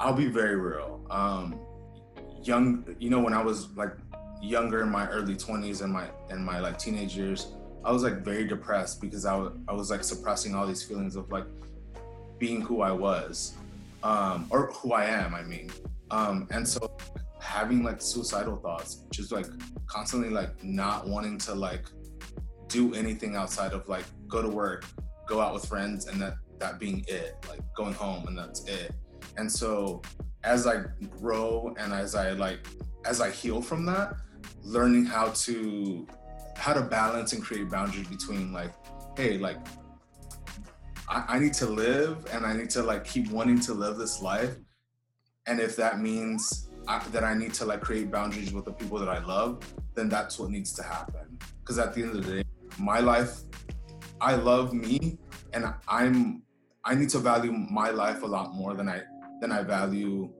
I'll be very real. Um, young, you know, when I was like younger in my early 20s and my and my like teenage years, I was like very depressed because I was I was like suppressing all these feelings of like being who I was, um, or who I am. I mean, um, and so having like suicidal thoughts, just like constantly like not wanting to like do anything outside of like go to work, go out with friends, and that that being it, like going home and that's it. And so as I grow and as I like as I heal from that, learning how to how to balance and create boundaries between like, hey, like I, I need to live and I need to like keep wanting to live this life. And if that means I, that I need to like create boundaries with the people that I love, then that's what needs to happen. Because at the end of the day, my life, I love me, and I'm I need to value my life a lot more than I than I value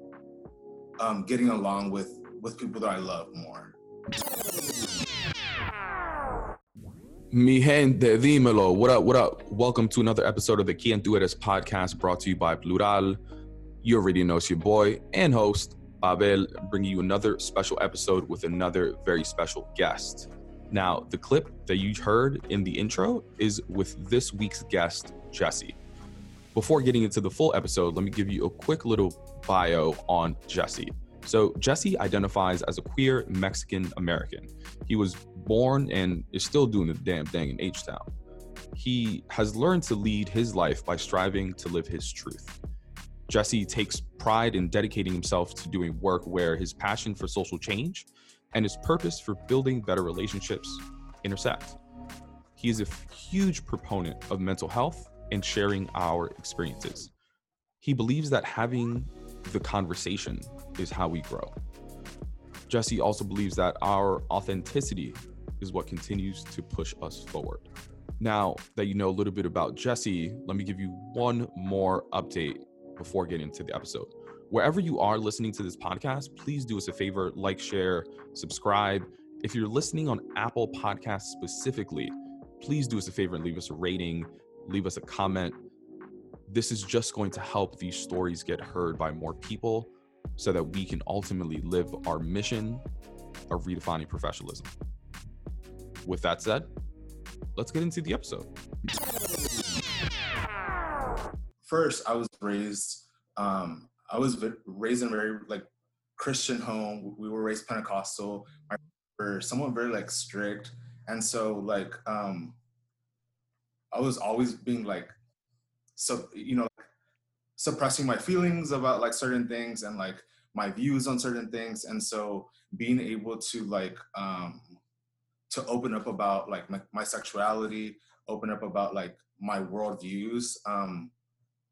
um, getting along with with people that I love more. Mi gente, dímelo. What up, what up? Welcome to another episode of the Quien Tú Eres podcast brought to you by Plural. You already know it's your boy and host, Babel, bringing you another special episode with another very special guest. Now, the clip that you heard in the intro is with this week's guest, Jesse. Before getting into the full episode, let me give you a quick little bio on Jesse. So, Jesse identifies as a queer Mexican American. He was born and is still doing the damn thing in H Town. He has learned to lead his life by striving to live his truth. Jesse takes pride in dedicating himself to doing work where his passion for social change and his purpose for building better relationships intersect. He is a huge proponent of mental health and sharing our experiences. He believes that having the conversation is how we grow. Jesse also believes that our authenticity is what continues to push us forward. Now that you know a little bit about Jesse, let me give you one more update before getting into the episode. Wherever you are listening to this podcast, please do us a favor like, share, subscribe. If you're listening on Apple Podcasts specifically, please do us a favor and leave us a rating, leave us a comment. This is just going to help these stories get heard by more people so that we can ultimately live our mission of redefining professionalism. With that said, let's get into the episode. First, I was raised, um, I was raised in a very like Christian home. We were raised Pentecostal. My were somewhat very like strict, and so like um, I was always being like, so you know, suppressing my feelings about like certain things and like my views on certain things, and so being able to like um, to open up about like my, my sexuality, open up about like my worldviews, um,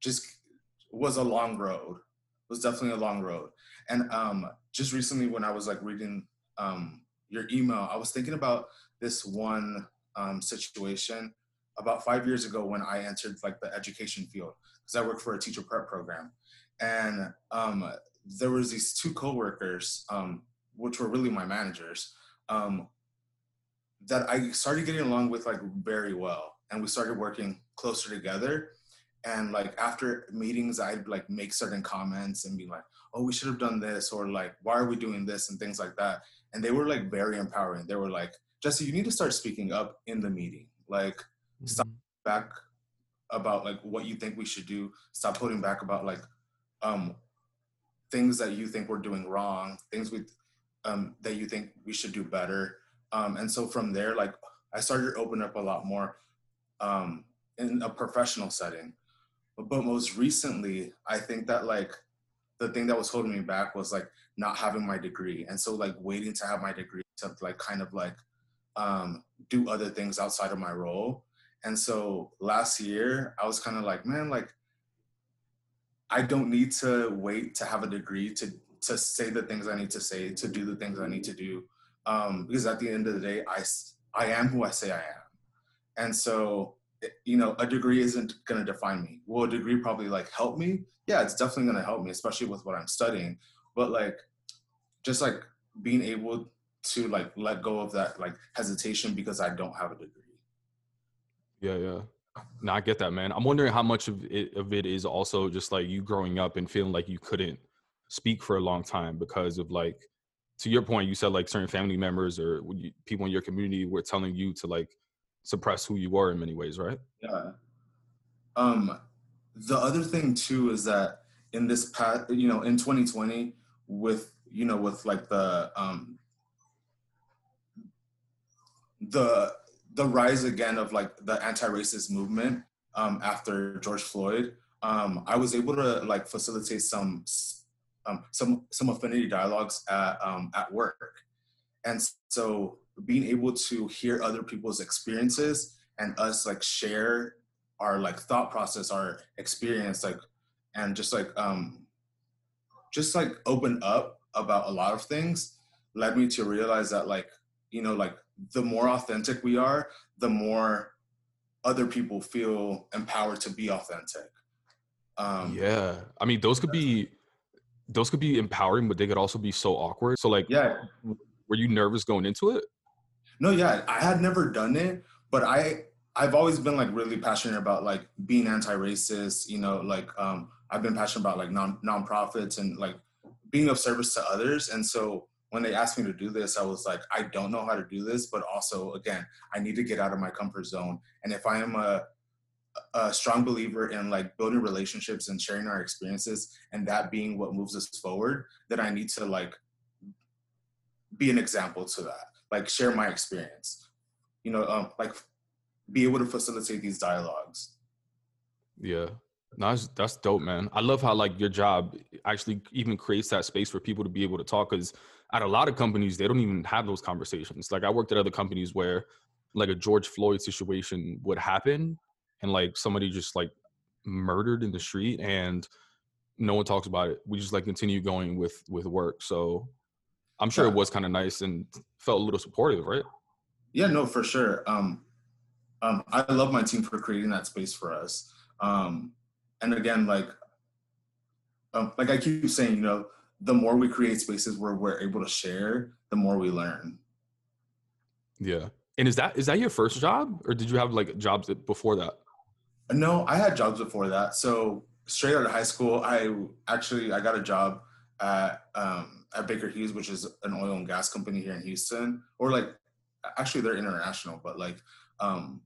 just was a long road. It was definitely a long road. And um, just recently, when I was like reading um, your email, I was thinking about this one um, situation about five years ago when I entered like the education field because I work for a teacher prep program, and um, there was these two coworkers, um, which were really my managers, um, that I started getting along with like very well, and we started working closer together. And like after meetings, I'd like make certain comments and be like, "Oh, we should have done this," or like, "Why are we doing this?" and things like that. And they were like very empowering. They were like, "Jesse, you need to start speaking up in the meeting. Like, mm-hmm. stop back about like what you think we should do. Stop putting back about like um things that you think we're doing wrong, things we um that you think we should do better." Um, and so from there, like I started to open up a lot more um, in a professional setting. But, but most recently, I think that like the thing that was holding me back was like not having my degree. And so like waiting to have my degree to like kind of like um, do other things outside of my role. And so last year, I was kind of like, man, like I don't need to wait to have a degree to to say the things I need to say, to do the things I need to do um, because at the end of the day, I, I am who I say I am. And so, you know, a degree isn't going to define me. Will a degree probably like help me? Yeah, it's definitely going to help me, especially with what I'm studying. But like, just like being able to like let go of that like hesitation because I don't have a degree. Yeah, yeah. No, I get that, man. I'm wondering how much of it of it is also just like you growing up and feeling like you couldn't speak for a long time because of like to your point you said like certain family members or people in your community were telling you to like suppress who you were in many ways right yeah um the other thing too is that in this past you know in 2020 with you know with like the um the the rise again of like the anti-racist movement um after george floyd um i was able to like facilitate some um, some some affinity dialogues at um, at work, and so being able to hear other people's experiences and us like share our like thought process, our experience, like and just like um just like open up about a lot of things led me to realize that like you know like the more authentic we are the more other people feel empowered to be authentic um yeah i mean those could be those could be empowering, but they could also be so awkward. So like, yeah, were you nervous going into it? No, yeah, I had never done it, but I I've always been like really passionate about like being anti-racist. You know, like um, I've been passionate about like non nonprofits and like being of service to others. And so when they asked me to do this, I was like, I don't know how to do this, but also again, I need to get out of my comfort zone. And if I am a a strong believer in like building relationships and sharing our experiences and that being what moves us forward that i need to like be an example to that like share my experience you know um like be able to facilitate these dialogues. Yeah. No, that's, that's dope man. I love how like your job actually even creates that space for people to be able to talk because at a lot of companies they don't even have those conversations like i worked at other companies where like a george floyd situation would happen and like somebody just like murdered in the street and no one talks about it. We just like continue going with with work. So I'm sure yeah. it was kind of nice and felt a little supportive, right? Yeah, no, for sure. Um, um, I love my team for creating that space for us. Um, and again, like, um, like I keep saying, you know, the more we create spaces where we're able to share, the more we learn. Yeah. And is that is that your first job, or did you have like jobs before that? No, I had jobs before that. So straight out of high school, I actually I got a job at um, at Baker Hughes, which is an oil and gas company here in Houston, or like actually they're international, but like um,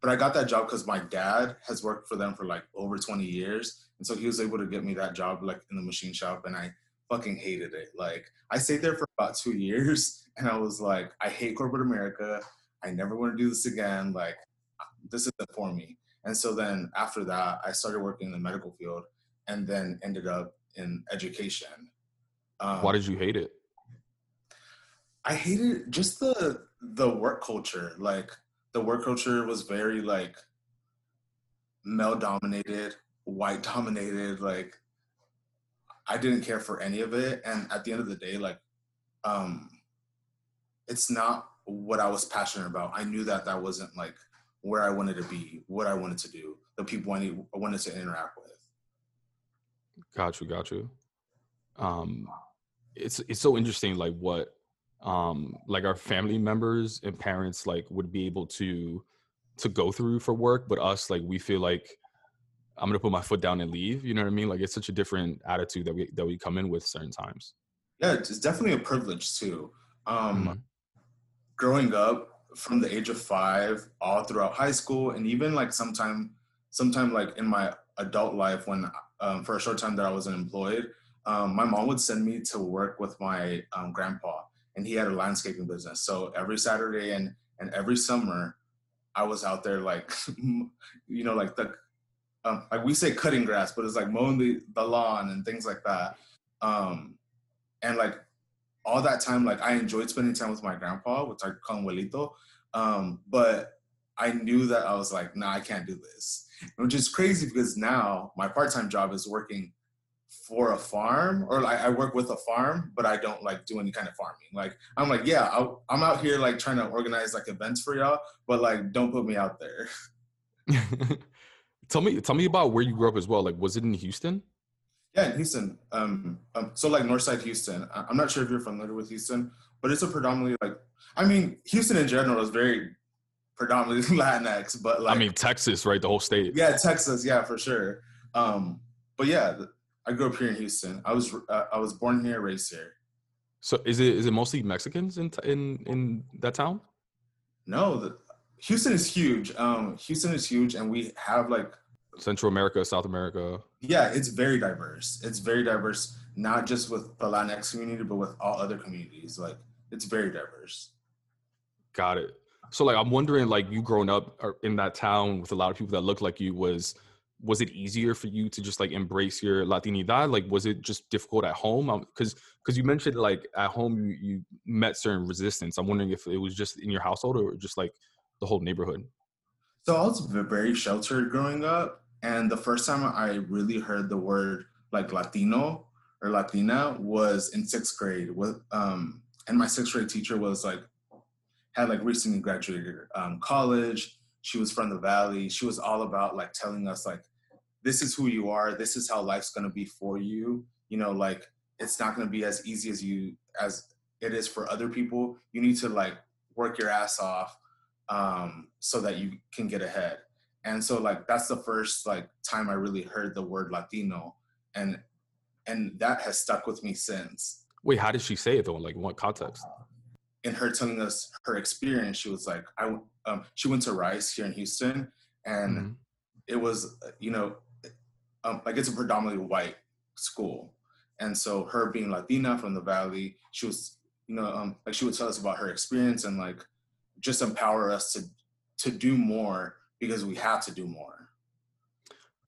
but I got that job because my dad has worked for them for like over 20 years, and so he was able to get me that job like in the machine shop, and I fucking hated it. Like I stayed there for about two years, and I was like, I hate corporate America. I never want to do this again. Like this isn't for me. And so then after that, I started working in the medical field and then ended up in education. Um, Why did you hate it? I hated just the the work culture. Like the work culture was very like male dominated, white dominated. Like I didn't care for any of it. And at the end of the day, like um it's not what I was passionate about. I knew that that wasn't like where I wanted to be, what I wanted to do, the people I, need, I wanted to interact with. Got you, got you. Um, it's it's so interesting, like what, um, like our family members and parents like would be able to to go through for work, but us like we feel like I'm gonna put my foot down and leave. You know what I mean? Like it's such a different attitude that we that we come in with certain times. Yeah, it's definitely a privilege too. Um, mm-hmm. Growing up, from the age of five all throughout high school and even like sometime sometime like in my adult life when um, for a short time that i was unemployed, um, my mom would send me to work with my um, grandpa and he had a landscaping business so every saturday and and every summer i was out there like you know like the um, like we say cutting grass but it's like mowing the, the lawn and things like that um, and like all that time, like I enjoyed spending time with my grandpa, which I call Welito. Um, but I knew that I was like, nah, I can't do this. Which is crazy because now my part-time job is working for a farm or like I work with a farm, but I don't like do any kind of farming. Like I'm like, yeah, i am out here like trying to organize like events for y'all, but like don't put me out there. tell me, tell me about where you grew up as well. Like, was it in Houston? Yeah, in Houston. Um, um, so like Northside Houston. I'm not sure if you're familiar with Houston, but it's a predominantly like, I mean, Houston in general is very predominantly Latinx, but like, I mean, Texas, right? The whole state. Yeah, Texas. Yeah, for sure. Um, but yeah, I grew up here in Houston. I was uh, I was born here, raised here. So is it is it mostly Mexicans in in in that town? No, the, Houston is huge. Um, Houston is huge, and we have like Central America, South America. Yeah, it's very diverse. It's very diverse, not just with the Latinx community, but with all other communities. Like it's very diverse. Got it. So like I'm wondering, like you growing up in that town with a lot of people that looked like you was was it easier for you to just like embrace your latinidad like was it just difficult at home because um, because you mentioned like at home you, you met certain resistance i'm wondering if it was just in your household or just like the whole neighborhood. So i was very sheltered growing up and the first time i really heard the word like latino or latina was in sixth grade. With um and my sixth grade teacher was like had like recently graduated um, college. She was from the valley. She was all about like telling us like this is who you are. This is how life's to be for you. You know like it's not to be as easy as you as it is for other people. You need to like work your ass off um, so that you can get ahead. And so like that's the first like time i really heard the word latino and and that has stuck with me since. Wait how did she say it though? Like what context? In her telling us her experience she was like i um, she went to Rice here in Houston, and mm-hmm. it was you know um, like it's a predominantly white school, and so her being Latina from the Valley, she was you know um, like she would tell us about her experience and like just empower us to to do more because we have to do more.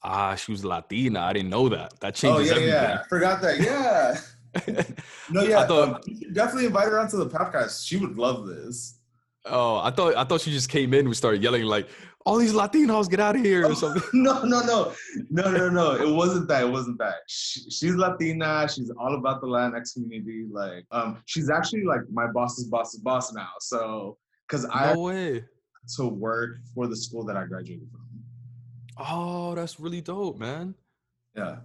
Ah, she was Latina. I didn't know that. That changes. Oh yeah, everything. yeah. Forgot that. Yeah. no, yeah. I thought, um, definitely invite her onto the podcast. She would love this. Oh, I thought I thought she just came in we started yelling like, "All these Latinos, get out of here!" or something. no, no, no, no, no, no. It wasn't that. It wasn't that. She, she's Latina. She's all about the Latinx community. Like, um, she's actually like my boss's boss's boss now. So, because no I way to work for the school that I graduated from. Oh, that's really dope, man. Yeah.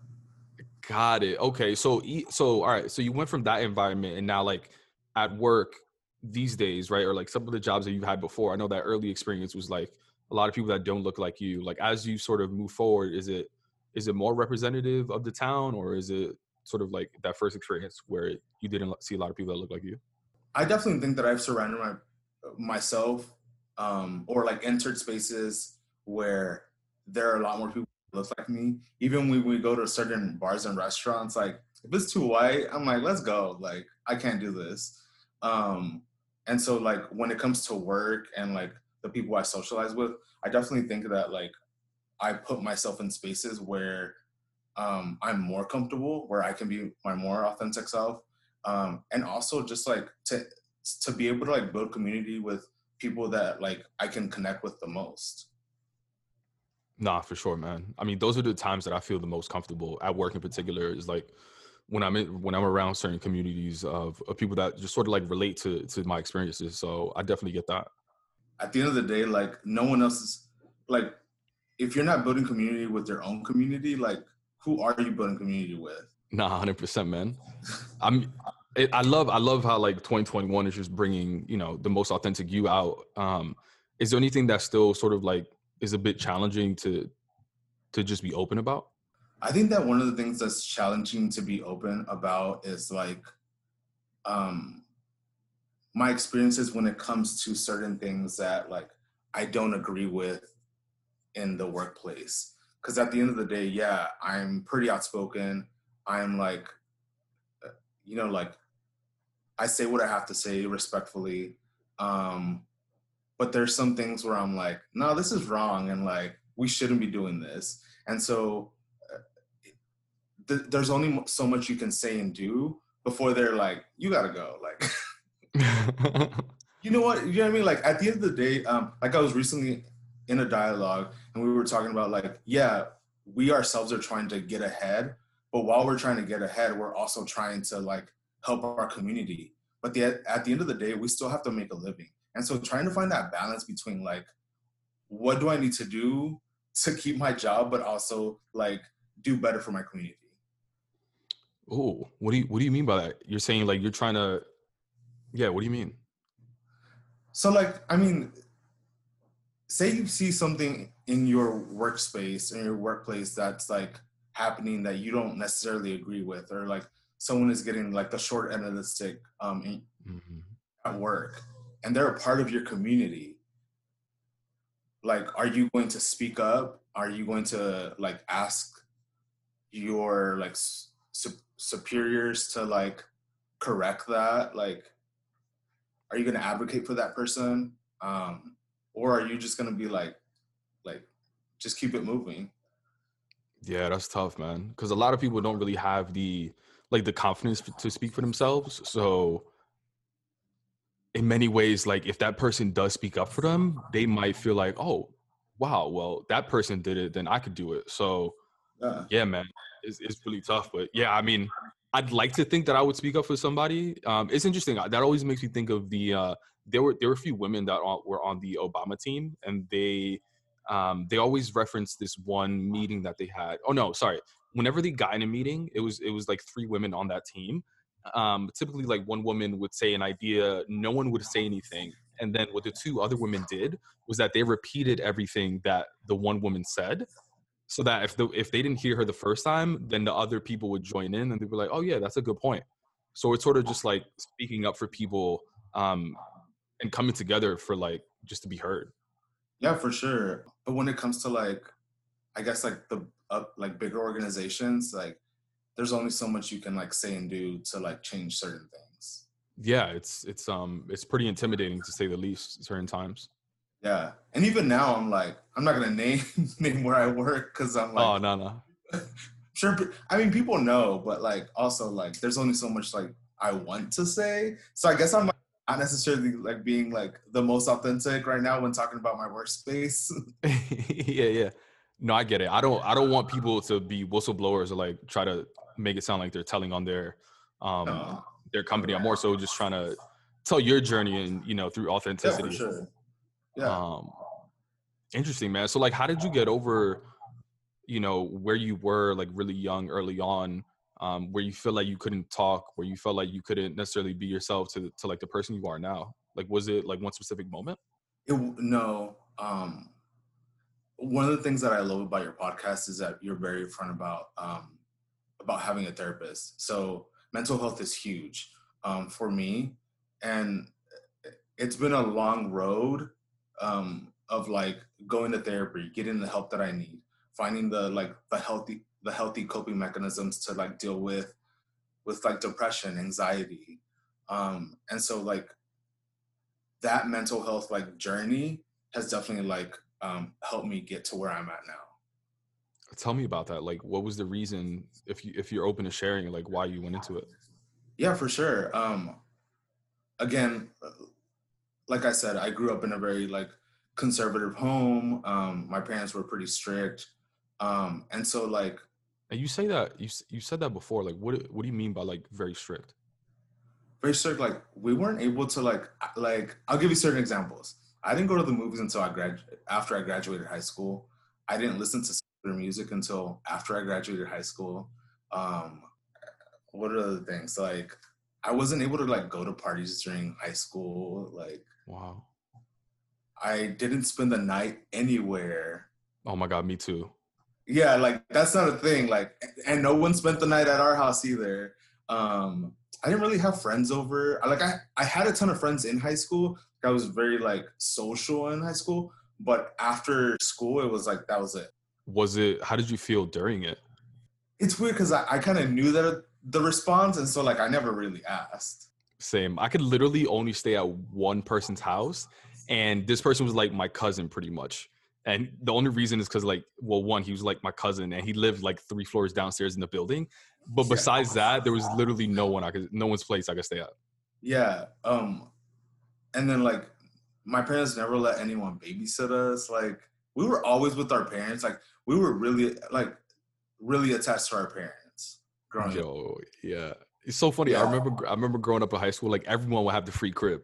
Got it. Okay, so so all right. So you went from that environment, and now like at work, these days, right? Or like some of the jobs that you've had before. I know that early experience was like a lot of people that don't look like you. Like as you sort of move forward, is it is it more representative of the town or is it sort of like that first experience where you didn't see a lot of people that look like you? I definitely think that I've surrounded my myself um, or like entered spaces where there are a lot more people that look like me. Even when we go to certain bars and restaurants, like if it's too white, I'm like, let's go. Like I can't do this. Um, and so like when it comes to work and like the people I socialize with, I definitely think that like I put myself in spaces where um, I'm more comfortable, where I can be my more authentic self, um, and also just like to to be able to like build community with people that like I can connect with the most. Nah, for sure, man. I mean, those are the times that I feel the most comfortable at work in particular. Is like when I'm in, when I'm around certain communities of, of people that just sort of like relate to to my experiences. So I definitely get that. At the end of the day, like no one else is like if you're not building community with your own community, like who are you building community with? Nah, hundred percent, man. I'm. I love. I love how like 2021 is just bringing you know the most authentic you out. Um, is there anything that still sort of like is a bit challenging to to just be open about? I think that one of the things that's challenging to be open about is like um my experiences when it comes to certain things that like I don't agree with in the workplace. Cause at the end of the day, yeah, I'm pretty outspoken. I'm like, uh, you know, like I say what I have to say respectfully. Um, but there's some things where I'm like, no, this is wrong. And like, we shouldn't be doing this. And so th- there's only so much you can say and do before they're like, you gotta go. Like, you know what? You know what I mean? Like at the end of the day, um, like I was recently in a dialogue and we were talking about like, yeah, we ourselves are trying to get ahead, but while we're trying to get ahead, we're also trying to like help our community. But the, at the end of the day, we still have to make a living. And so trying to find that balance between like, what do I need to do to keep my job, but also like do better for my community. Oh, what do you what do you mean by that? You're saying like you're trying to Yeah, what do you mean? So like I mean say you see something in your workspace in your workplace that's like happening that you don't necessarily agree with or like someone is getting like the short end of the stick um, mm-hmm. at work and they're a part of your community. Like are you going to speak up? Are you going to like ask your like su- superiors to like correct that? Like are you going to advocate for that person? Um or are you just going to be like like just keep it moving? Yeah that's tough man because a lot of people don't really have the like the confidence to speak for themselves so in many ways like if that person does speak up for them they might feel like oh wow well that person did it then i could do it. So yeah, yeah man it's, it's really tough but yeah i mean i'd like to think that i would speak up for somebody um, it's interesting that always makes me think of the uh, there were there were a few women that were on the obama team and they um, they always reference this one meeting that they had oh no sorry whenever they got in a meeting it was it was like three women on that team um, typically like one woman would say an idea no one would say anything and then what the two other women did was that they repeated everything that the one woman said so that if the if they didn't hear her the first time then the other people would join in and they'd be like oh yeah that's a good point. So it's sort of just like speaking up for people um and coming together for like just to be heard. Yeah for sure but when it comes to like i guess like the uh, like bigger organizations like there's only so much you can like say and do to like change certain things. Yeah, it's it's um it's pretty intimidating to say the least certain times. Yeah, and even now I'm like I'm not gonna name name where I work because I'm like oh no no. sure, I mean people know, but like also like there's only so much like I want to say. So I guess I'm like, not necessarily like being like the most authentic right now when talking about my workspace. yeah, yeah. No, I get it. I don't I don't want people to be whistleblowers or like try to make it sound like they're telling on their um their company. I'm more so just trying to tell your journey and you know through authenticity. Yeah, sure. Yeah. Um interesting, man. So like how did you get over you know where you were like really young early on um where you feel like you couldn't talk where you felt like you couldn't necessarily be yourself to to like the person you are now like was it like one specific moment it, no um one of the things that I love about your podcast is that you're very upfront about um, about having a therapist. So mental health is huge um, for me, and it's been a long road um, of like going to therapy, getting the help that I need, finding the like the healthy the healthy coping mechanisms to like deal with with like depression, anxiety, um, and so like that mental health like journey has definitely like um, helped me get to where I'm at now. Tell me about that. Like, what was the reason, if you if you're open to sharing, like why you went into it? Yeah, for sure. Um, again, like I said, I grew up in a very like conservative home. Um, my parents were pretty strict, um, and so like. And you say that you you said that before. Like, what what do you mean by like very strict? Very strict. Like, we weren't able to like like. I'll give you certain examples I didn't go to the movies until I grad after I graduated high school. I didn't listen to music until after I graduated high school. Um, what are the things like? I wasn't able to like go to parties during high school. Like, wow. I didn't spend the night anywhere. Oh my god, me too. Yeah, like that's not a thing. Like, and no one spent the night at our house either. Um, I didn't really have friends over. Like, I I had a ton of friends in high school, I was very like social in high school, but after school, it was like that was it. Was it? How did you feel during it? It's weird because I, I kind of knew that the response, and so like I never really asked. Same. I could literally only stay at one person's house, and this person was like my cousin, pretty much. And the only reason is because like, well, one, he was like my cousin, and he lived like three floors downstairs in the building. But besides that, there was literally no one I could, no one's place I could stay at. Yeah. Um and then like my parents never let anyone babysit us. Like we were always with our parents. Like we were really like really attached to our parents growing Yo, up. yeah. It's so funny. Yeah. I remember I remember growing up in high school, like everyone would have the free crib.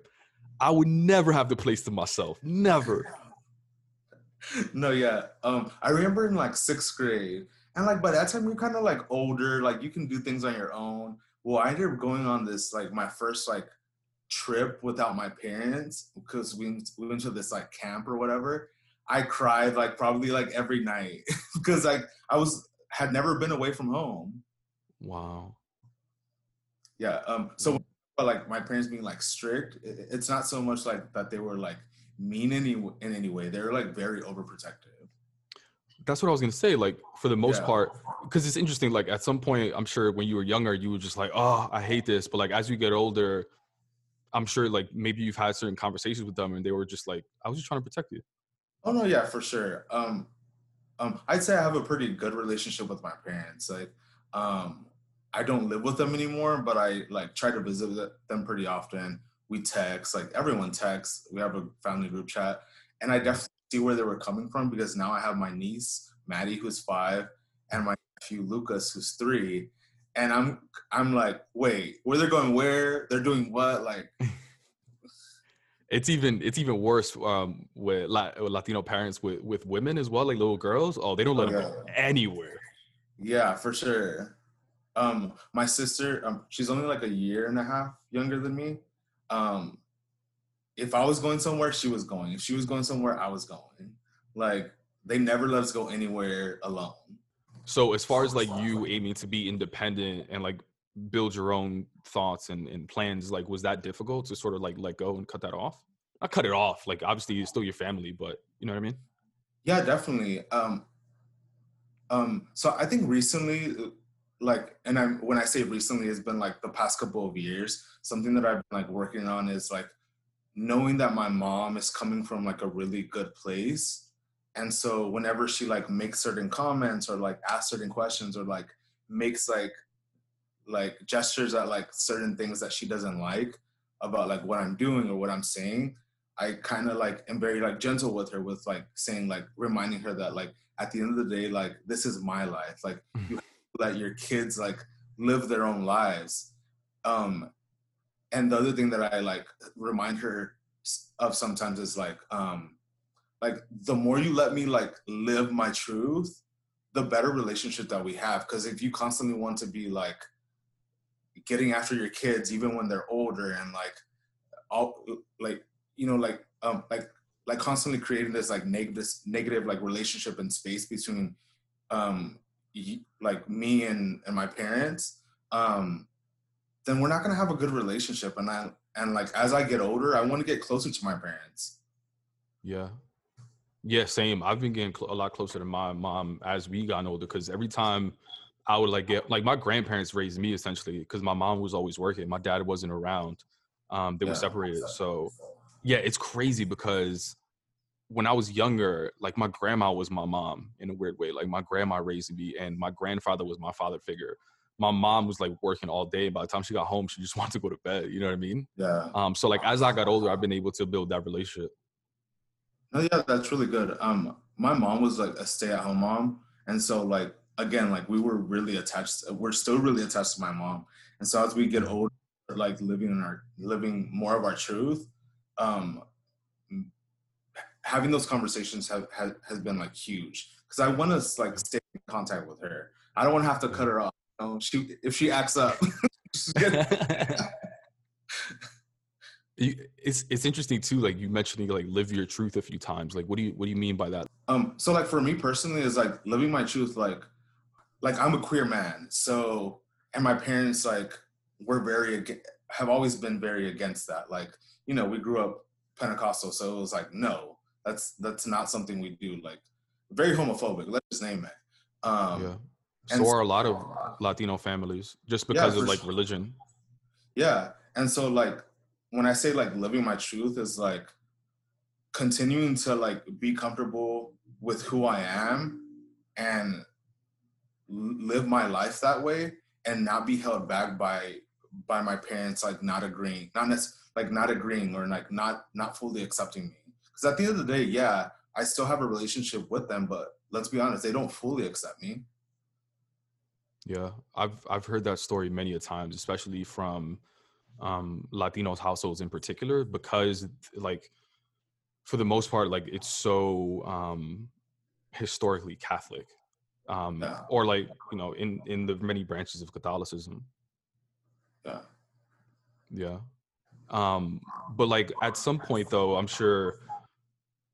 I would never have the place to myself. Never. no, yeah. Um, I remember in like sixth grade, and like by that time you're kind of like older, like you can do things on your own. Well, I ended up going on this like my first like trip without my parents because we, we went to this like camp or whatever i cried like probably like every night because like i was had never been away from home. Wow. Yeah. Um. So, but like my parents being like strict, it's not so much like that they were like mean any in any way. They're like very overprotective. That's what I was gonna say. Like for the most Yeah. part, because it's interesting. Like at some point, I'm sure when you were younger, you were just like, "Oh, I hate this." But like as you get older, I'm sure like maybe you've had certain conversations with them, and they were just like, "I was just trying to protect you." Oh no, yeah, for sure. Um, um, I'd say I have a pretty good relationship with my parents. Like, um, I don't live with them anymore, but I like try to visit them pretty often. We text, like everyone texts. We have a family group chat, and I definitely see where they were coming from because now I have my niece Maddie, who's five, and my nephew Lucas, who's three, and I'm I'm like, wait, where they're going? Where they're doing what? Like, It's even it's even worse um, with La- with Latino parents with with women as well, like little girls. Oh, they don't let Oh, them go anywhere. Yeah, for sure. Um, my sister, um, she's only like a year and a half younger than me. Um, if I was going somewhere, she was going. If she was going somewhere, I was going. Like they never let us go anywhere alone. So as far as like you aiming to be independent and like build your own thoughts and, and plans, like was that difficult to sort of like let go and cut that off? I cut it off. Like obviously it's still your family, but you know what I mean? Yeah, definitely. Um, um, so I think recently, like, and I'm when I say recently, it's been like the past couple of years. Something that I've been like working on is like knowing that my mom is coming from like a really good place, and so whenever she like makes certain comments or like asks certain questions or like makes like like gestures at like certain things that she doesn't like about like what I'm doing or what I'm saying, I kind of like am very like gentle with her with like saying like reminding her that like at the end of the day like this is my life. Like you let your kids like live their own lives. Um and the other thing that I like remind her of sometimes is like um like the more you let me like live my truth the better relationship that we have because if you constantly want to be like getting after your kids even when they're older and like all like you know like um like like constantly creating this like negative negative like relationship and space between um like me and and my parents um then we're not going to have a good relationship and i and like as i get older i want to get closer to my parents Yeah. Yeah, same. I've been getting cl- a lot closer to my mom as we got older because every time I would like get like my grandparents raised me essentially because my mom was always working. My dad wasn't around. Um, they were Yeah. separated. So yeah, it's crazy because when I was younger, like my grandma was my mom in a weird way. Like my grandma raised me and my grandfather was my father figure. My mom was like working all day. By the time she got home, she just wanted to go to bed. You know what I mean? yeah Um, so like as I got older, I've been able to build that relationship. No, yeah, that's really good. Um, my mom was like a stay-at-home mom, and so like again, like we were really attached. We're still really attached to my mom, and so as we get older, like living in our living more of our truth, um, having those conversations have has, has been like huge because I want to like stay in contact with her. I don't want to have to cut her off. Know, she if she acts up, she's gonna- You- it's it's interesting too like you mentioning like live your truth a few times. Like what do you what do you mean by that? Um so like for me personally is like living my truth like like i'm a queer man. So and my parents like were very have always been very against that. Like you know we grew up pentecostal so it was like no that's that's not something we do. Like very homophobic let's just name it. Um yeah and so are a lot of latino families just Yeah, because of like sure. religion Yeah. And so like when I say like living my truth is like continuing to like be comfortable with who I am and live my life that way and not be held back by by my parents like not agreeing not necess- like not agreeing or like not not fully accepting me because at the end of the day yeah i still have a relationship with them but let's be honest they don't fully accept me yeah i've i've heard that story many a times especially from um latinos households in particular because like for the most part like it's so um historically catholic um Yeah. or like you know in in the many branches of catholicism yeah Yeah. Um, but like at some point though, I'm sure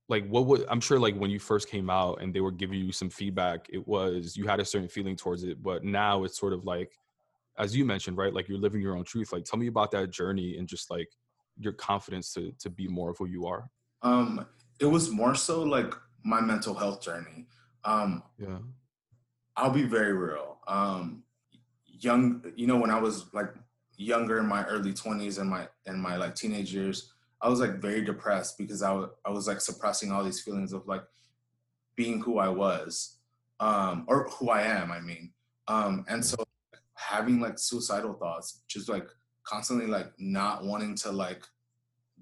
like what would i'm sure like when you first came out and they were giving you some feedback it was you had a certain feeling towards it but now it's sort of like as you mentioned right like you're living your own truth like tell me about that journey and just like your confidence to to be more of who you are. Um it was more so like my mental health journey. Um yeah. I'll be very real um young you know when i was like younger in my early 20s and my and my like teenage years I was like very depressed because I, w- I was like suppressing all these feelings of like being who I was um, or who I am, I mean. Um, and so having like suicidal thoughts, just like constantly like not wanting to like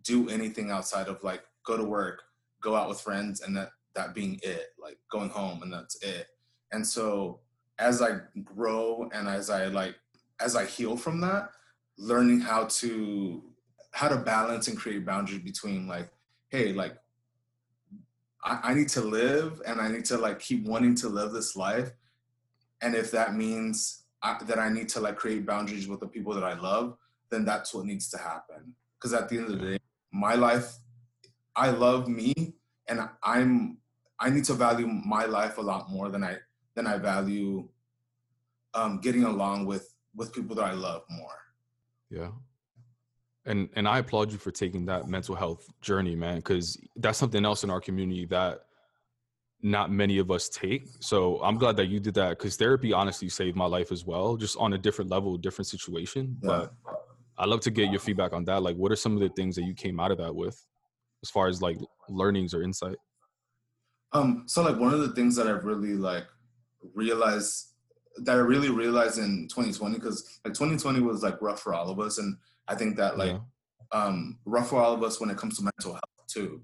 do anything outside of like go to work, go out with friends, and that that being it, like going home and that's it. And so as I grow and as I like as I heal from that, learning how to how to balance and create boundaries between like, hey, like I, I need to live and I need to like keep wanting to live this life. And if that means I, that I need to like create boundaries with the people that I love, then that's what needs to happen. Because at the end of the day, my life, I love me, and I'm I need to value my life a lot more than I than I value um, getting along with with people that I love more. Yeah, and and I applaud you for taking that mental health journey, man, because that's something else in our community that not many of us take. So I'm glad that you did that because therapy honestly saved my life as well, just on a different level, different situation. Yeah. But I'd love to get your feedback on that. Like, what are some of the things that you came out of that with, as far as like learnings or insight? Um, so like one of the things that I've really like realized that I really realized in 2020, because like 2020 was like rough for all of us, and I think that like yeah. um, rough for all of us when it comes to mental health too.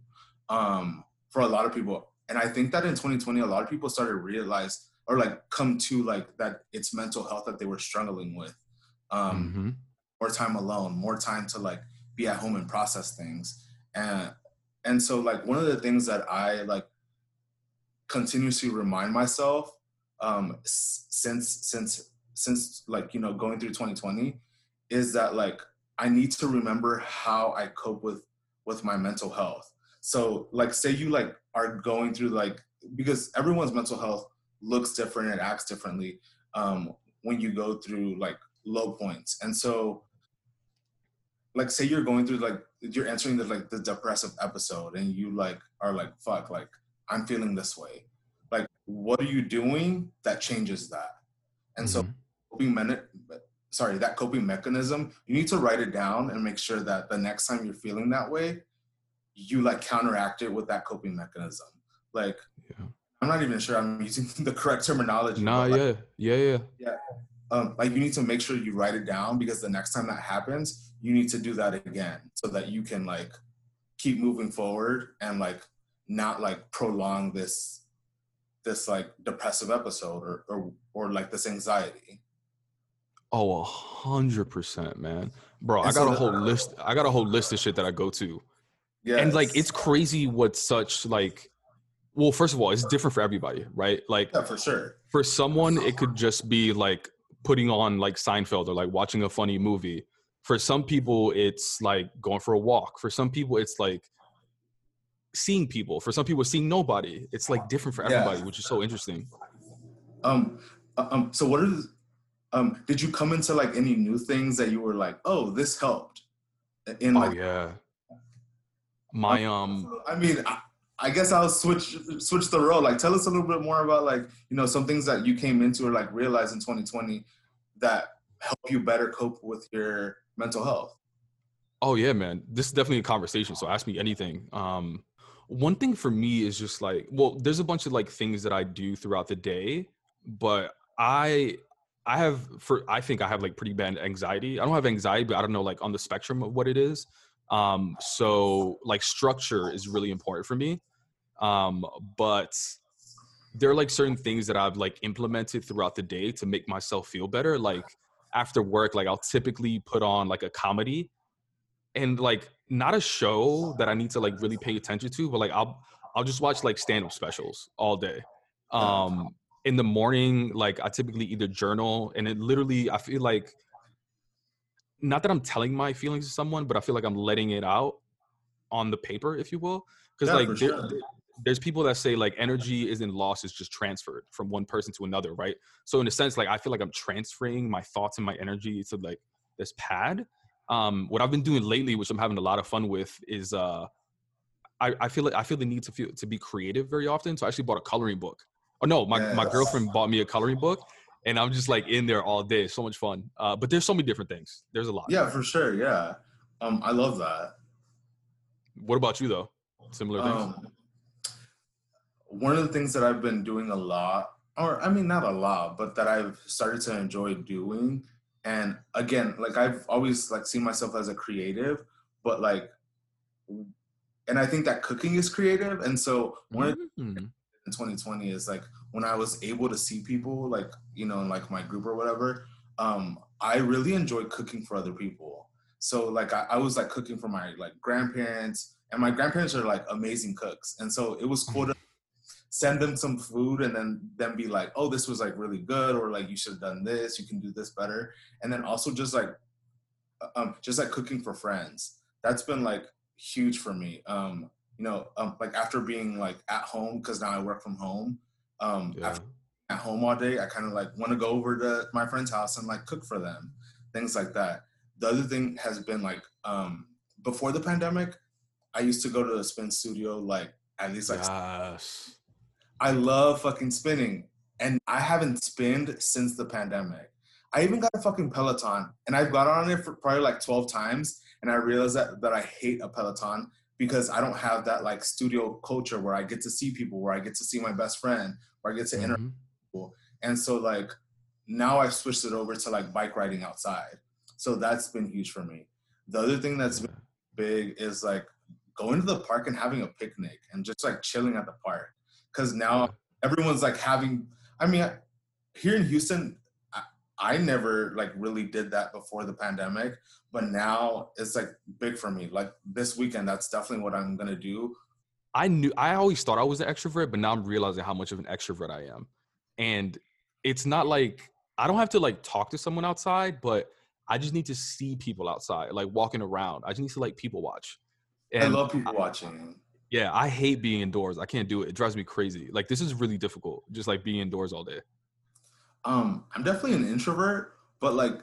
Um, for a lot of people, and I think that in 2020, a lot of people started to realize or like come to like that it's mental health that they were struggling with. Um, mm-hmm. More time alone, more time to like be at home and process things, and and so like one of the things that I like continuously remind myself um, since since since like you know going through 2020 is that like I need to remember how I cope with with my mental health. So like say you like are going through like because everyone's mental health looks different and acts differently um, when you go through like low points. And so like say you're going through like you're entering the like the depressive episode and you like are like fuck like I'm feeling this way. Like what are you doing that changes that? And mm-hmm. so coping sorry, that coping mechanism, you need to write it down and make sure that the next time you're feeling that way, you like counteract it with that coping mechanism. Like, yeah. I'm not even sure I'm using the correct terminology. Nah, like, yeah, yeah, yeah. Yeah. Um, like you need to make sure you write it down because the next time that happens, you need to do that again so that you can like keep moving forward and like not like prolong this this like depressive episode or or, or like this anxiety. Oh, a hundred percent, man, bro. And I got so a whole the, list. I got a whole list of shit that I go to. Yeah, and like it's crazy what such like. Well, first of all, it's different for everybody, right? Like, yeah, for sure. For someone, it could just be like putting on like Seinfeld or like watching a funny movie. For some people, it's like going for a walk. For some people, it's like seeing people. For some people, seeing nobody. It's like different for everybody, yeah. which is so interesting. Um, uh, um. So, what is um, did you come into like any new things that you were like, oh, this helped? In like, oh yeah. My um, I mean, I, I guess I'll switch switch the role. Like, tell us a little bit more about like you know some things that you came into or like realized in 2020 that help you better cope with your mental health. Oh yeah, man. This is definitely a conversation. So ask me anything. Um, one thing for me is just like, well, there's a bunch of like things that I do throughout the day, but I I have for I think I have like pretty bad anxiety. I don't have anxiety, but I don't know like on the spectrum of what it is. Um, so like structure is really important for me. Um, but there are like certain things that I've like implemented throughout the day to make myself feel better. Like after work, like I'll typically put on like a comedy and like not a show that I need to like really pay attention to, but like I'll I'll just watch like stand-up specials all day. Um in the morning, like I typically either journal and it literally, I feel like, not that I'm telling my feelings to someone, but I feel like I'm letting it out on the paper, if you will. because Yeah, like there- sure. there's people that say like energy isn't lost it's just transferred from one person to another right so in a sense like i feel like i'm transferring my thoughts and my energy to like this pad um what i've been doing lately which i'm having a lot of fun with is uh i, I feel like i feel the need to feel to be creative very often so i actually bought a coloring book oh no my, my girlfriend bought me a coloring book and i'm just like in there all day so much fun uh but there's so many different things there's a lot Yeah, for sure. Yeah. Um, I love that. what about you though similar things Um, one of the things that I've been doing a lot, or I mean, not a lot, but that I've started to enjoy doing. And again, like I've always like seen myself as a creative, but like, and I think that cooking is creative. And so one of Mhm. In 2020 is like when I was able to see people like you know in like my group or whatever. Um, I really enjoy cooking for other people. So like I, I was like cooking for my like grandparents, and my grandparents are like amazing cooks, and so it was cool to send them some food and then them be like, oh, this was like really good, or like you should have done this, you can do this better, and then also just like um just like cooking for friends. That's been like huge for me. Um, you know, um, like after being like at home because now I work from home. Um, yeah. after at home all day, I kind of like want to go over to my friend's house and like cook for them, things like that. The other thing has been like um, before the pandemic, I used to go to the spin studio like at least like yes I love fucking spinning, and I haven't spinned since the pandemic. I even got a fucking Peloton, and I've got on it for probably like twelve times, and I realized that that I hate a Peloton because I don't have that like studio culture where I get to see people, where I get to see my best friend, where I get to interact Mhm. and so like now I've switched it over to like bike riding outside. So that's been huge for me. The other thing that's been big is like going to the park and having a picnic and just like chilling at the park. Cause now everyone's like having, I mean, here in Houston, I, I never like really did that before the pandemic, but now it's like big for me. Like this weekend, that's definitely what I'm gonna do. I knew I always thought I was an extrovert, but now I'm realizing how much of an extrovert I am. And it's not like I don't have to like talk to someone outside, but I just need to see people outside, like walking around. I just need to like people watch. I love people watching. yeah, I hate being indoors. I can't do it. It drives me crazy. Like this is really difficult, just like being indoors all day. um i'm definitely an introvert but like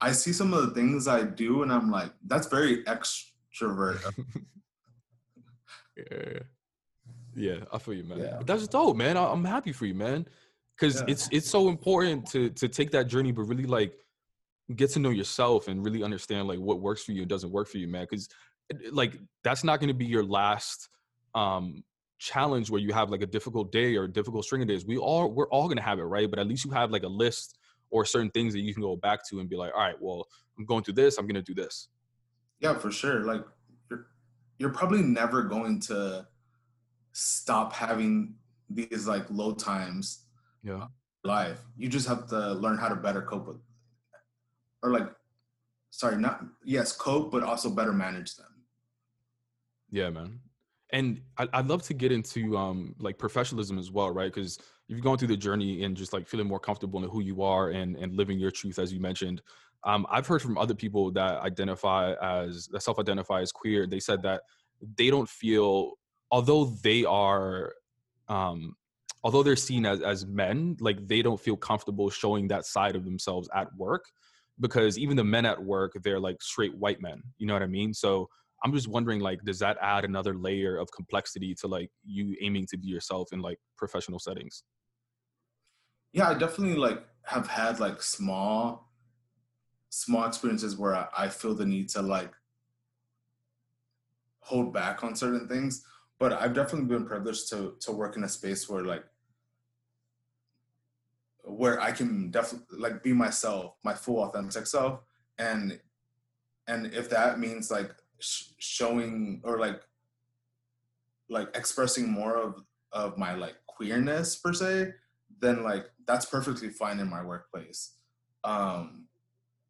i see some of the things i do and i'm like that's very extrovert Yeah, yeah, I feel you, man. Yeah. That's dope, man. I- I'm happy for you, man, because Yeah. it's it's so important to to take that journey, but really like get to know yourself and really understand like what works for you and doesn't work for you, man. Because like that's not going to be your last um challenge where you have like a difficult day or a difficult string of days. We all we're all going to have it, right? But at least you have like a list or certain things that you can go back to and be like, all right, well, I'm going through this. I'm going to do this. yeah for sure like you're you're probably never going to stop having these like low times Yeah. in life you just have to learn how to better cope with or like sorry not yes cope but also better manage them Yeah, man. And I, I'd love to get into um like professionalism as well, right? Because you've gone through the journey and just like feeling more comfortable in who you are and and living your truth, as you mentioned. Um, I've heard from other people that identify as that self-identify as queer. They said that they don't feel, although they are, um, although they're seen as as men, like they don't feel comfortable showing that side of themselves at work, because even the men at work, they're like straight white men. You know what I mean? So I'm just wondering, like, does that add another layer of complexity to like you aiming to be yourself in like professional settings? Yeah i definitely like have had like small small experiences where I, I feel the need to like hold back on certain things but i've definitely been privileged to to work in a space where like where i can definitely like be myself my full authentic self and and if that means like sh- showing or like like expressing more of of my like queerness per se then like that's perfectly fine in my workplace. Um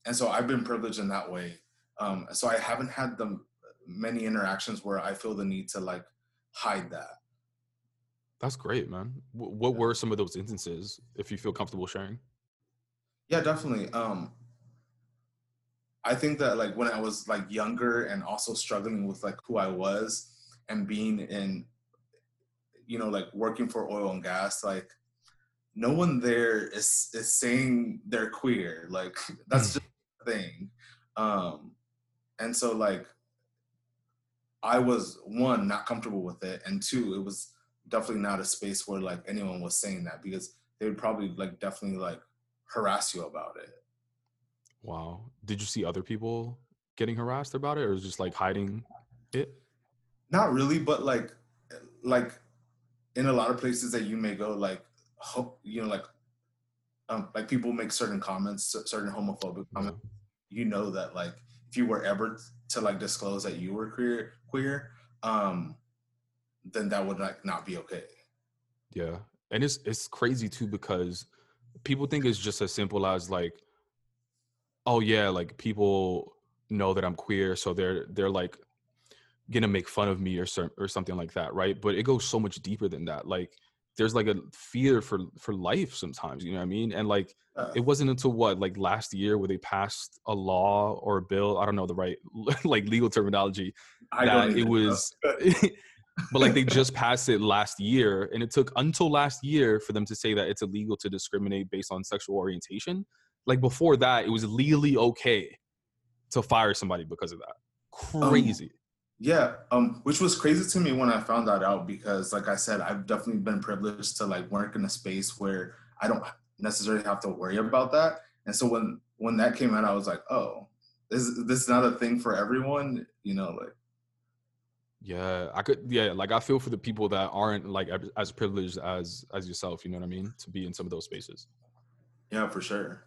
and so i've been privileged in that way. Um so i haven't had the many interactions where i feel the need to like hide that. That's great, man. Wh- What were some of those instances, if you feel comfortable sharing? yeah definitely. Um i think that like when i was like younger and also struggling with like who i was and being in you know like working for oil and gas like no one there is is saying they're queer like that's just a thing um and so like i was one not comfortable with it and two it was definitely not a space where like anyone was saying that because they would probably like definitely like harass you about it Wow. Did you see other people getting harassed about it or just like hiding it? not really but like like in a lot of places that you may go like ho- you know like um like people make certain comments certain homophobic comments you know that like if you were ever to like disclose that you were queer queer um then that would like not be okay Yeah. And it's it's crazy too because people think it's just as simple as like, oh yeah, like people know that I'm queer, so they're they're like gonna make fun of me or or something like that, right? But it goes so much deeper than that. Like there's like a fear for for life sometimes, you know what I mean? And like Uh, it wasn't until what like last year where they passed a law or a bill, I don't know the right like legal terminology I that it was but like they just passed it last year and it took until last year for them to say that it's illegal to discriminate based on sexual orientation. Like before that it was legally okay to fire somebody because of that. Crazy Yeah, um, which was crazy to me when I found that out because, like I said, I've definitely been privileged to like work in a space where I don't necessarily have to worry about that. And so when when that came out, I was like, oh, this this is not a thing for everyone, you know, like yeah i could yeah like i feel for the people that aren't like as- as privileged as as yourself you know what i mean to be in some of those spaces yeah, for sure.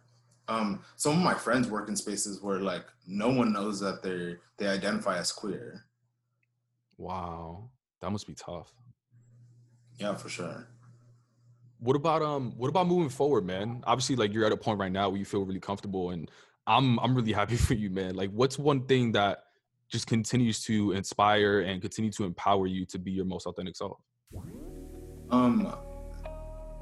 Um, some of my friends work in spaces where like no one knows that they're they identify as queer. Wow that must be tough. Yeah, for sure. what about um what about moving forward man? Obviously like you're at a point right now where you feel really comfortable and i'm i'm really happy for you man. Like what's one thing that just continues to inspire and continue to empower you to be your most authentic self? Um,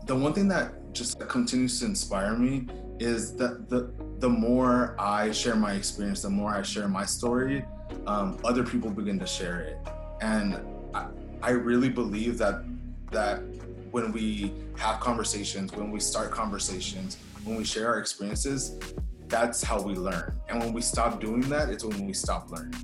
the one thing that just continues to inspire me is that the the more I share my experience, the more I share my story, um, other people begin to share it, and I, I really believe that that when we have conversations, when we start conversations, when we share our experiences, that's how we learn. And when we stop doing that, it's when we stop learning.